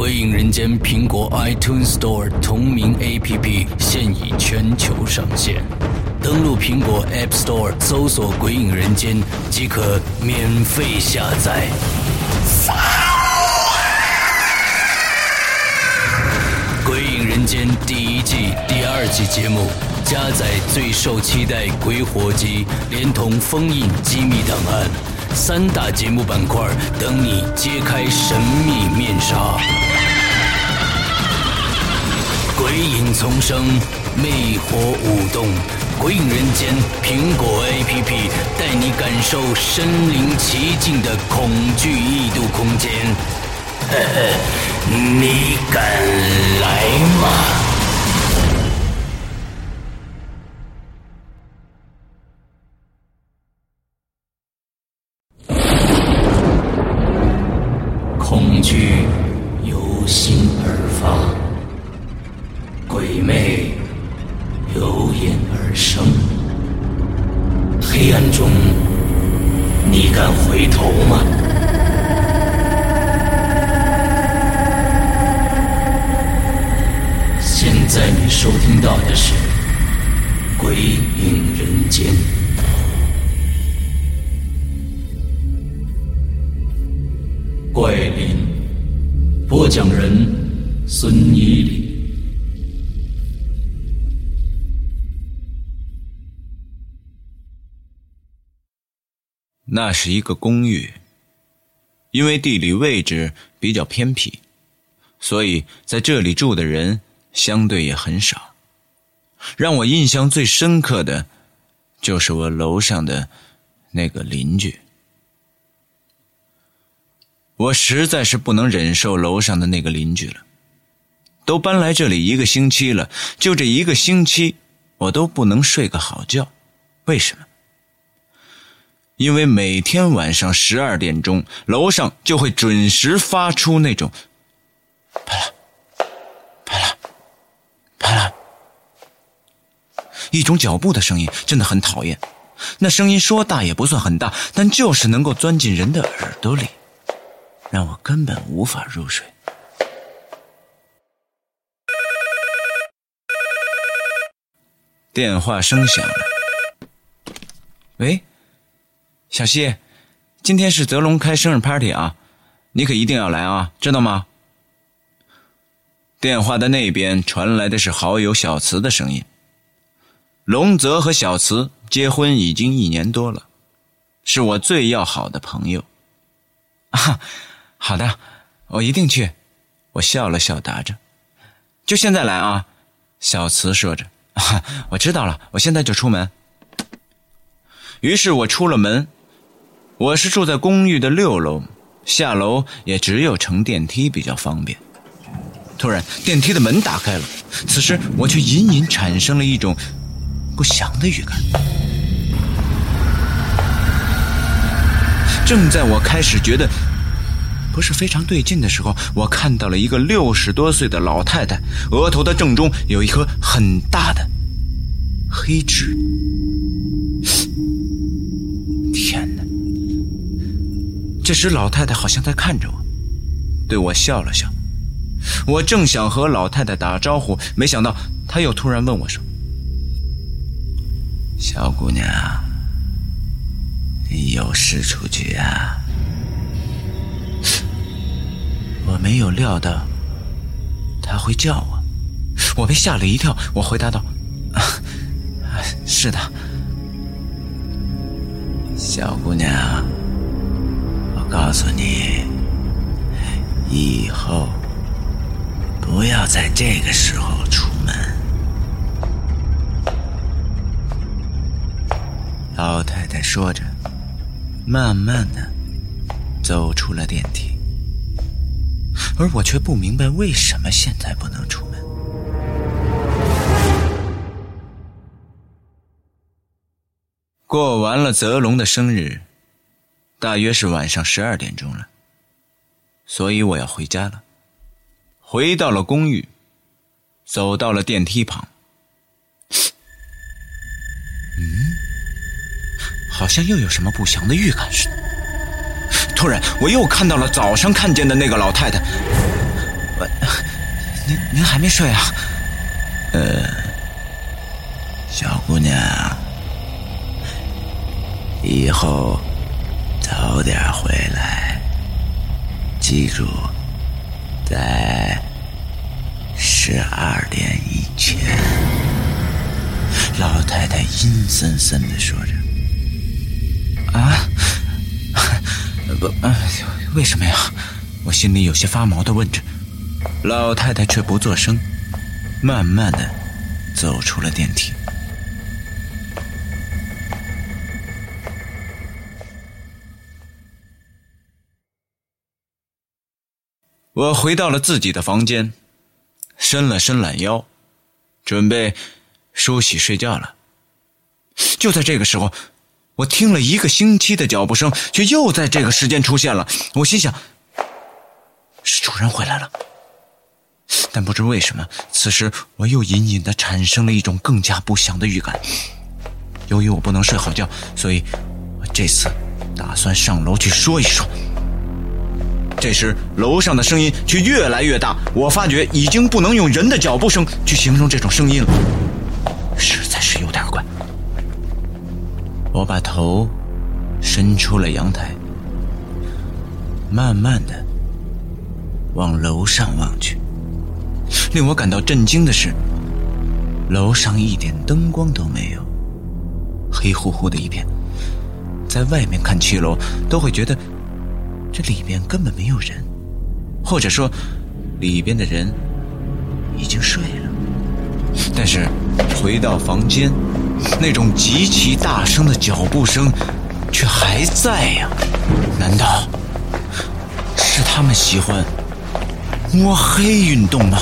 鬼影人间苹果 iTunes Store 同名 APP 现已全球上线，登录苹果 App Store 搜索“鬼影人间”即可免费下载。《鬼影人间》第一季第二季节目，加载最受期待鬼火集，连同封印机密档案，三大节目板块等你揭开神秘面纱。鬼影丛生，魅火舞动，《鬼影人间》苹果 APP 带你感受身临其境的恐惧异度空间。呵呵，你敢来吗？那是一个公寓，因为地理位置比较偏僻，所以在这里住的人相对也很少。让我印象最深刻的，就是我楼上的那个邻居。我实在是不能忍受楼上的那个邻居了。都搬来这里一个星期了，就这一个星期，我都不能睡个好觉。为什么？因为每天晚上十二点钟，楼上就会准时发出那种“啪啦啪啦啪啦”一种脚步的声音，真的很讨厌。那声音说大也不算很大，但就是能够钻进人的耳朵里，让我根本无法入睡。电话声响了，喂。小西，今天是泽龙开生日 party 啊，你可一定要来啊，知道吗？电话的那边传来的是好友小慈的声音。龙泽和小慈结婚已经一年多了，是我最要好的朋友。啊，好的，我一定去。我笑了笑，答着：“就现在来啊。”小慈说着：“啊，我知道了，我现在就出门。”于是我出了门。我是住在公寓的六楼，下楼也只有乘电梯比较方便。突然，电梯的门打开了，此时我却隐隐产生了一种不祥的预感。正在我开始觉得不是非常对劲的时候，我看到了一个六十多岁的老太太，额头的正中有一颗很大的黑痣。这时，老太太好像在看着我，对我笑了笑。我正想和老太太打招呼，没想到她又突然问我说：“小姑娘，你有事出去啊？”我没有料到她会叫我，我被吓了一跳。我回答道：“是的，小姑娘。”告诉你，以后不要在这个时候出门。老太太说着，慢慢的走出了电梯，而我却不明白为什么现在不能出门。过完了泽龙的生日。大约是晚上十二点钟了，所以我要回家了。回到了公寓，走到了电梯旁。嗯，好像又有什么不祥的预感似的。突然，我又看到了早上看见的那个老太太。您您还没睡啊？呃，小姑娘，以后早点回来，记住，在十二点以前。老太太阴森森的说着：“啊，不，为什么呀？”我心里有些发毛的问着。老太太却不作声，慢慢的走出了电梯。我回到了自己的房间，伸了伸懒腰，准备梳洗睡觉了。就在这个时候，我听了一个星期的脚步声，却又在这个时间出现了。我心想，是主人回来了。但不知为什么，此时我又隐隐的产生了一种更加不祥的预感。由于我不能睡好觉，所以我这次打算上楼去说一说。这时，楼上的声音却越来越大，我发觉已经不能用人的脚步声去形容这种声音了，实在是有点怪。我把头伸出了阳台，慢慢的往楼上望去。令我感到震惊的是，楼上一点灯光都没有，黑乎乎的一片。在外面看七楼，都会觉得里边根本没有人，或者说里边的人已经睡了。但是回到房间，那种极其大声的脚步声却还在呀！难道是他们喜欢？摸黑运动吗？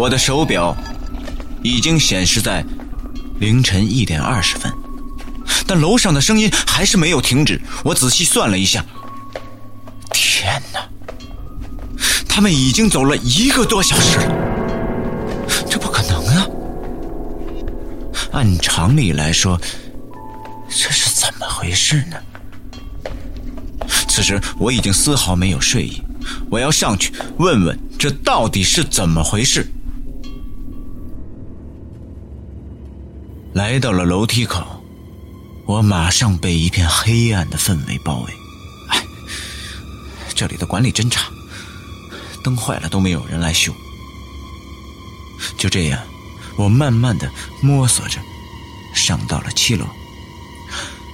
我的手表已经显示在凌晨一点二十分，但楼上的声音还是没有停止。我仔细算了一下，天哪！他们已经走了一个多小时了。这不可能啊按常理来说，这是怎么回事呢？此时我已经丝毫没有睡意，我要上去问问这到底是怎么回事。来到了楼梯口，我马上被一片黑暗的氛围包围。哎，这里的管理真差，灯坏了都没有人来修。就这样，我慢慢的摸索着。上到了七楼，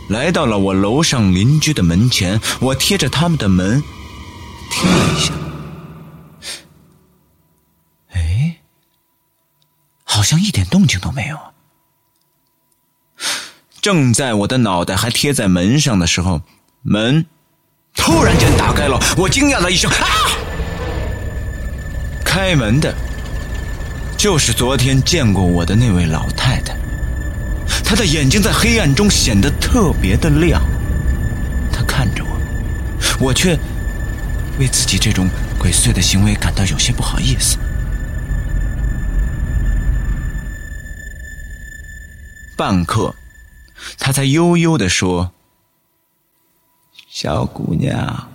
来到了我楼上邻居的门前，我贴着他们的门听了一下，哎，好像一点动静都没有啊。正在我的脑袋还贴在门上的时候，门突然间打开了，我惊讶了一声：“啊！”开门的就是昨天见过我的那位老太太。她的眼睛在黑暗中显得特别的亮，她看着我，我却为自己这种鬼祟的行为感到有些不好意思。半刻，他才悠悠的说：“小姑娘，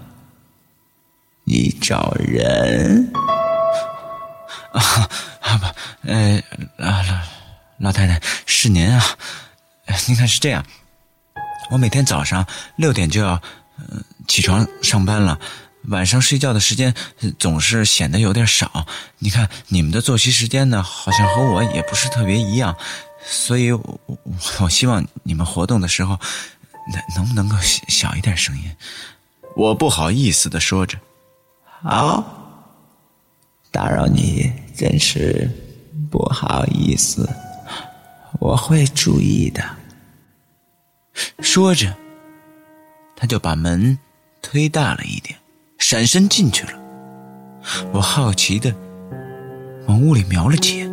你找人？” 啊啊不，呃，老老老太太是您啊。您看是这样，我每天早上六点就要起床上班了，晚上睡觉的时间总是显得有点少。你看你们的作息时间呢，好像和我也不是特别一样，所以我我希望你们活动的时候能能不能够小一点声音。我不好意思的说着。好，打扰你真是不好意思，我会注意的。说着，他就把门推大了一点，闪身进去了。我好奇的往屋里瞄了几眼。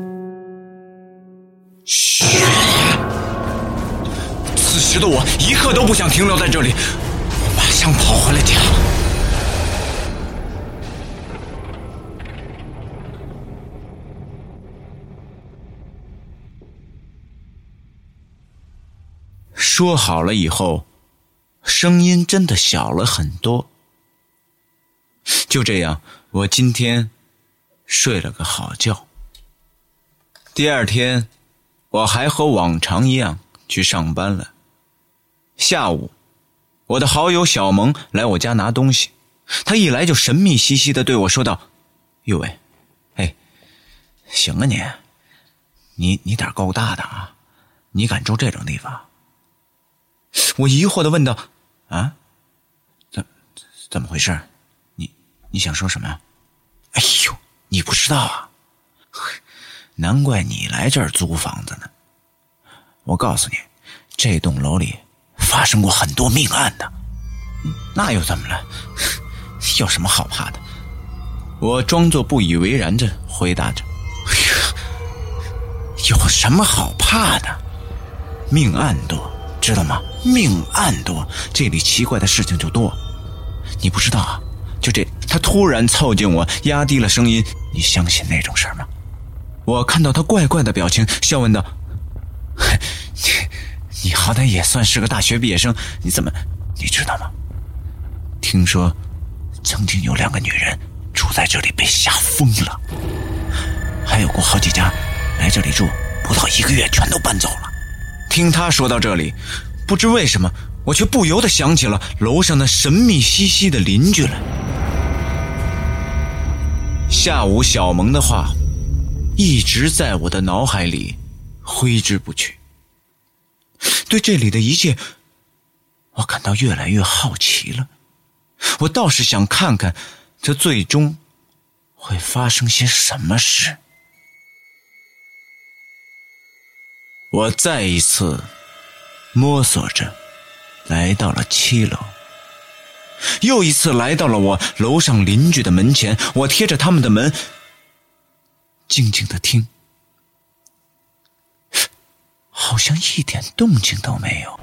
嘘！此时的我一刻都不想停留在这里，我马上跑回了家。说好了以后，声音真的小了很多。就这样，我今天睡了个好觉。第二天。我还和往常一样去上班了。下午，我的好友小萌来我家拿东西，他一来就神秘兮兮的对我说道：“哟喂，哎，行啊你，你你胆够大的啊，你敢住这种地方？”我疑惑的问道：“啊，怎怎么回事？你你想说什么？”哎呦，你不知道啊？难怪你来这儿租房子呢。我告诉你，这栋楼里。发生过很多命案的，那又怎么了？有什么好怕的？我装作不以为然着回答着：“有什么好怕的？命案多，知道吗？命案多，这里奇怪的事情就多。你不知道啊？就这……他突然凑近我，压低了声音：‘你相信那种事儿吗？’我看到他怪怪的表情，笑问道：‘你 ……’你好歹也算是个大学毕业生，你怎么？你知道吗？听说曾经有两个女人住在这里被吓疯了，还有过好几家来这里住不到一个月全都搬走了。听他说到这里，不知为什么我却不由得想起了楼上那神秘兮兮的邻居来。下午小萌的话一直在我的脑海里挥之不去。对这里的一切，我感到越来越好奇了。我倒是想看看，这最终会发生些什么事。我再一次摸索着来到了七楼，又一次来到了我楼上邻居的门前。我贴着他们的门，静静的听。好像一点动静都没有，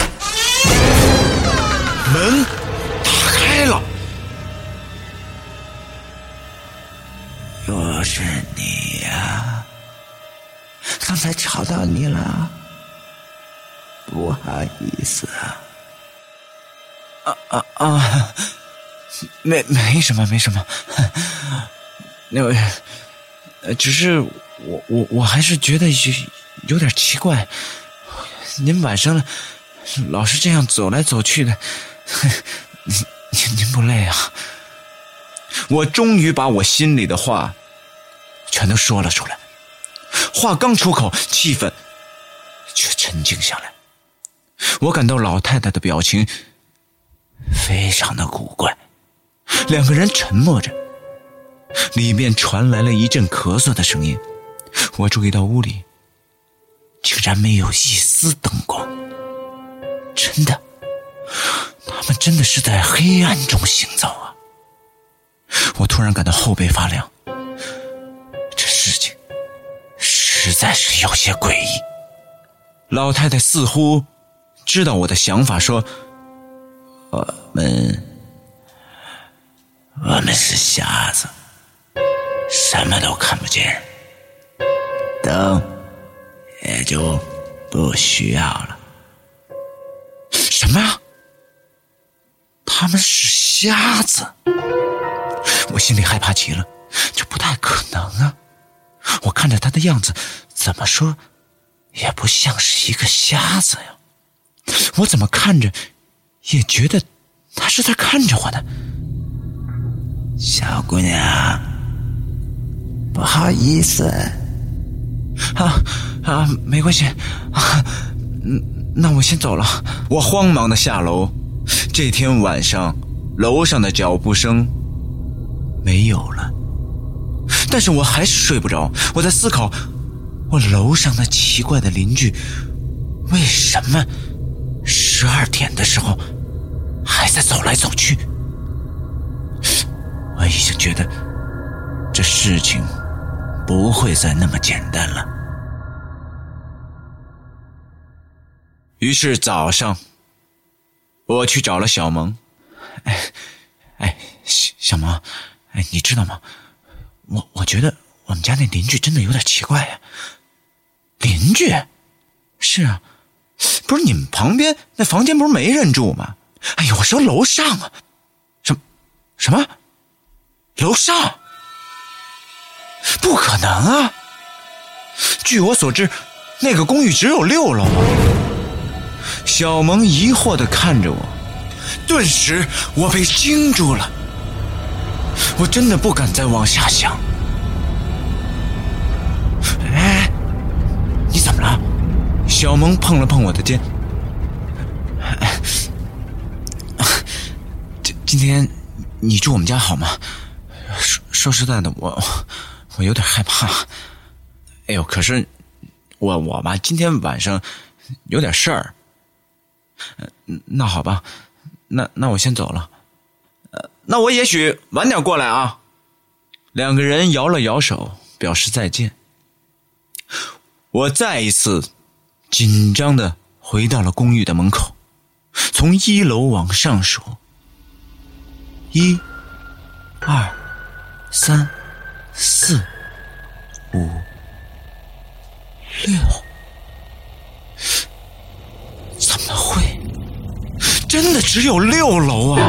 门打开了。又是你呀！刚才吵到你了，不好意思啊。啊啊啊！没没什么，没什么。那位，只是我我我还是觉得有有点奇怪。您晚上老是这样走来走去的，您您您不累啊？我终于把我心里的话全都说了出来，话刚出口，气氛却沉静下来。我感到老太太的表情非常的古怪，两个人沉默着，里面传来了一阵咳嗽的声音。我注意到屋里。竟然没有一丝灯光，真的，他们真的是在黑暗中行走啊！我突然感到后背发凉，这事情实在是有些诡异。老太太似乎知道我的想法，说：“我们，我们是瞎子，什么都看不见，灯。”也就不需要了。什么？他们是瞎子？我心里害怕极了，这不太可能啊！我看着他的样子，怎么说也不像是一个瞎子呀。我怎么看着也觉得他是在看着我呢？小姑娘，不好意思。啊啊，没关系，啊，嗯，那我先走了。我慌忙的下楼。这天晚上，楼上的脚步声没有了，但是我还是睡不着。我在思考，我楼上那奇怪的邻居为什么十二点的时候还在走来走去？我已经觉得这事情。不会再那么简单了。于是早上，我去找了小萌。哎，哎，小小萌，哎，你知道吗？我我觉得我们家那邻居真的有点奇怪呀。邻居？是啊，不是你们旁边那房间不是没人住吗？哎呀，我说楼上啊，什什么？楼上？不可能啊！据我所知，那个公寓只有六楼。小萌疑惑的看着我，顿时我被惊住了。我真的不敢再往下想。哎，你怎么了？小萌碰了碰我的肩。今今天你住我们家好吗？说说实在的，我我有点害怕。哎呦，可是我我吧，今天晚上有点事儿。那好吧，那那我先走了。呃，那我也许晚点过来啊。两个人摇了摇手，表示再见。我再一次紧张的回到了公寓的门口，从一楼往上数：一、二、三、四、五、六。怎么会？真的只有六楼啊！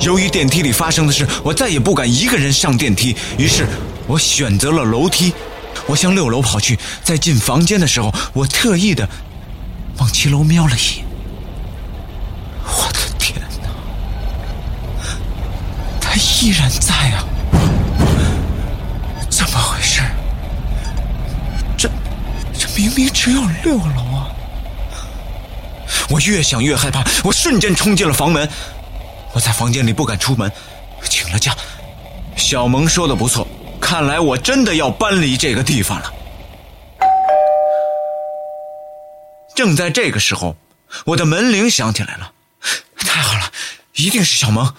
由于电梯里发生的事，我再也不敢一个人上电梯，于是我选择了楼梯。我向六楼跑去，在进房间的时候，我特意的往七楼瞄了一眼。我的天哪，他依然在啊！你只有六楼啊！我越想越害怕，我瞬间冲进了房门。我在房间里不敢出门，请了假。小萌说的不错。看来我真的要搬离这个地方了。正在这个时候，我的门铃响起来了。太好了，一定是小萌！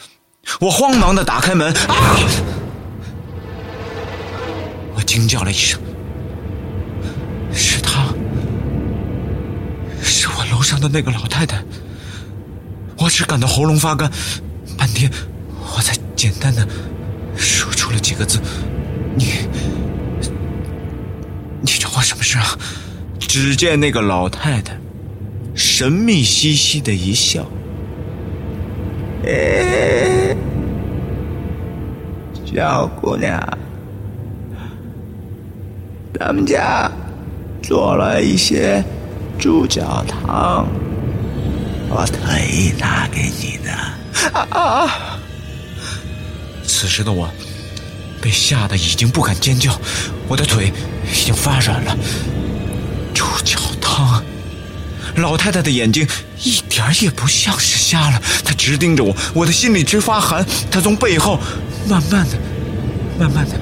我慌忙的打开门，啊！我惊叫了一声，楼上的那个老太太。我只感到喉咙发干，半天我才简单的说出了几个字。你，你找我什么事啊？只见那个老太太神秘兮兮的一笑，哎，小姑娘，咱们家做了一些猪脚汤，我特意拿给你的。啊！此时的我。被吓得已经不敢尖叫，我的腿已经发软了。猪脚汤，老太太的眼睛一点也不像是瞎了，她直盯着我，我的心里直发寒。她从背后慢慢的、慢慢的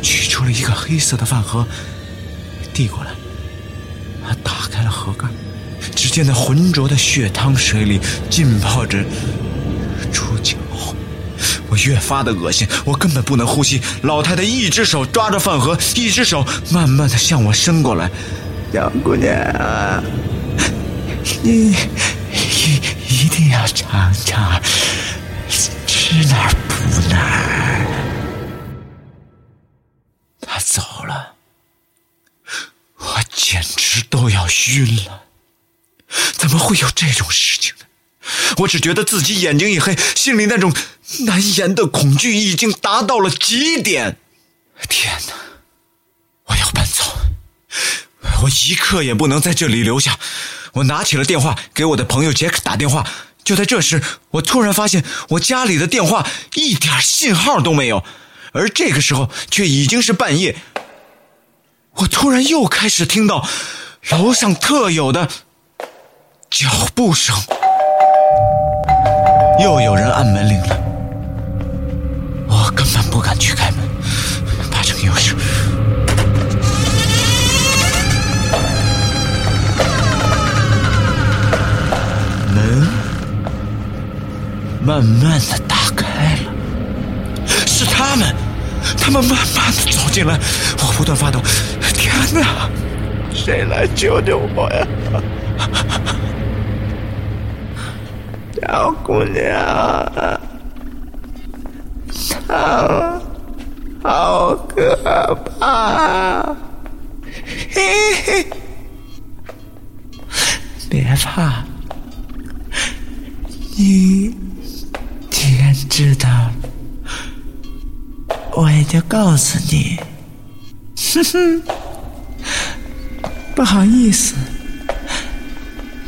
取出了一个黑色的饭盒，递过来。她打开了盒盖，只见那浑浊的血汤水里浸泡着猪脚。我越发的恶心，我根本不能呼吸。老太太一只手抓着饭盒，一只手慢慢的向我伸过来。小姑娘，你一一定要尝尝，吃哪儿晕了。怎么会有这种事情呢？我只觉得自己眼睛一黑，心里那种难言的恐惧已经达到了极点。天哪！我要搬走，我一刻也不能在这里留下。我拿起了电话，给我的朋友杰克打电话。就在这时，我突然发现我家里的电话一点信号都没有，而这个时候却已经是半夜。我突然又开始听到楼上特有的脚步声。又有人按门铃了，我根本不敢去开门，怕成有事。门慢慢的打开了，是他们，他们慢慢的走进来，我不断发抖，天哪，谁来救救我呀？小姑娘，好可怕！嘿嘿，别怕，你既然知道了，我也就告诉你。哼哼，不好意思，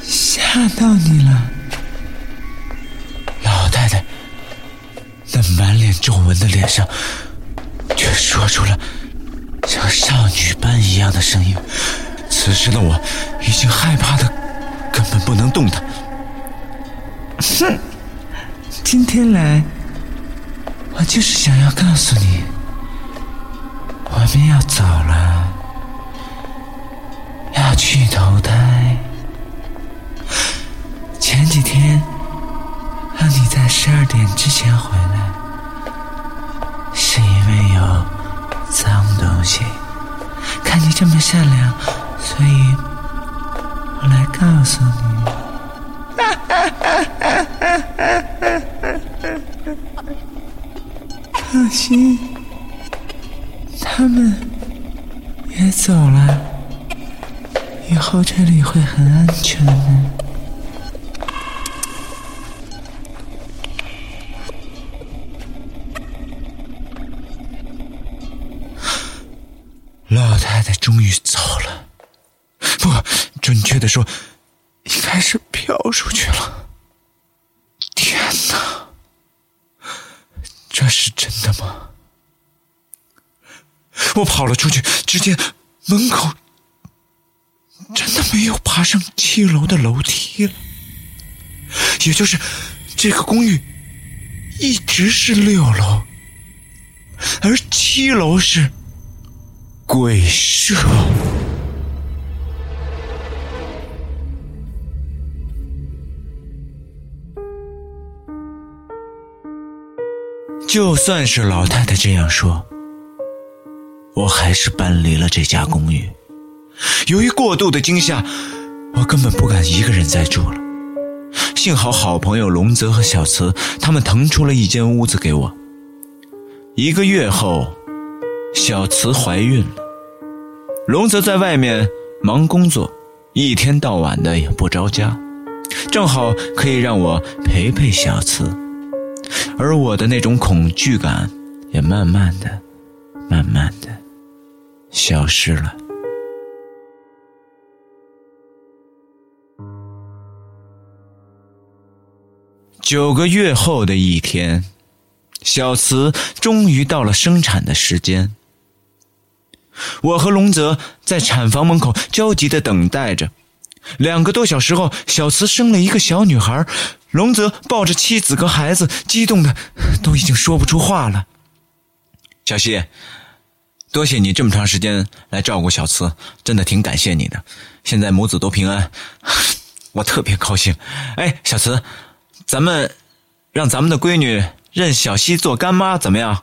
吓到你了。老太太那满脸皱纹的脸上，却说出了像少女般一样的声音。此时的我已经害怕的根本不能动弹。哼，今天来，我就是想要告诉你，我们要走了，要去投胎。前几天让你在十二点之前回来，是因为有脏东西。看你这么善良。所以，我来告诉你，可惜他们也走了，以后这里会很安全。老太太终于走了。不，准确的说，应该是飘出去了。天哪，这是真的吗？我跑了出去，只见门口真的没有爬上七楼的楼梯了，也就是这个公寓一直是六楼，而七楼是鬼社。就算是老太太这样说，我还是搬离了这家公寓。由于过度的惊吓，我根本不敢一个人再住了。幸好好朋友龙泽和小慈他们腾出了一间屋子给我。一个月后，小慈怀孕了，龙泽在外面忙工作，一天到晚的也不着家，正好可以让我陪陪小慈。而我的那种恐惧感，也慢慢的、慢慢的消失了。九个月后的一天，小慈终于到了生产的时间。我和龙泽在产房门口焦急的等待着。两个多小时后，小慈生了一个小女孩。龙泽抱着妻子和孩子，激动的都已经说不出话了。小西，多谢你这么长时间来照顾小慈，真的挺感谢你的。现在母子都平安，我特别高兴。哎，小慈，咱们让咱们的闺女认小希做干妈怎么样？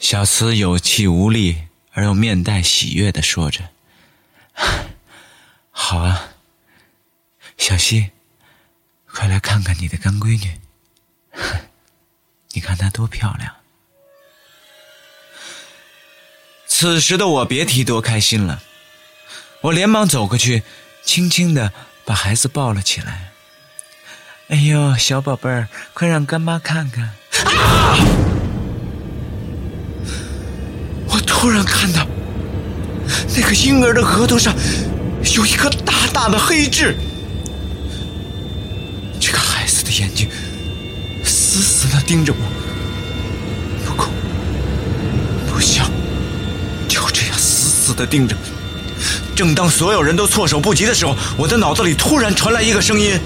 小慈有气无力而又面带喜悦的说着：“ 好啊，小希。”快来看看你的干闺女，你看她多漂亮！此时的我别提多开心了，我连忙走过去，轻轻的把孩子抱了起来。哎呦，小宝贝儿，快让干妈看看！啊！我突然看到那个婴儿的额头上有一颗大大的黑痣。这个孩子的眼睛死死的盯着我，不哭不笑，就这样死死的盯着。正当所有人都措手不及的时候，我的脑子里突然传来一个声音：“